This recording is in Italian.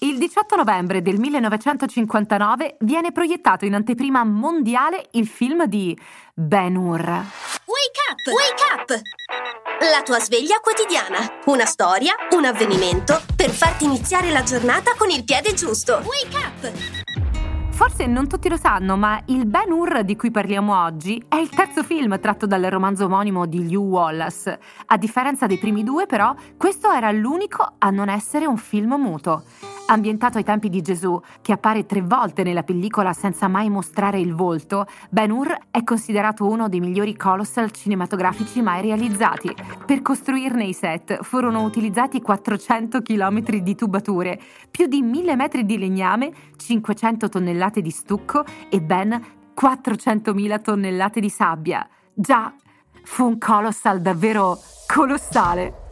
Il 18 novembre del 1959 viene proiettato in anteprima mondiale il film di Ben Hur. Wake up! Wake up! La tua sveglia quotidiana. Una storia, un avvenimento per farti iniziare la giornata con il piede giusto. Wake up! Forse non tutti lo sanno, ma il Ben Hur di cui parliamo oggi è il terzo film tratto dal romanzo omonimo di Lew Wallace. A differenza dei primi due, però, questo era l'unico a non essere un film muto ambientato ai tempi di Gesù, che appare tre volte nella pellicola senza mai mostrare il volto, Ben Hur è considerato uno dei migliori colossal cinematografici mai realizzati. Per costruirne i set furono utilizzati 400 km di tubature, più di 1000 metri di legname, 500 tonnellate di stucco e ben 400.000 tonnellate di sabbia. Già, fu un colossal davvero colossale.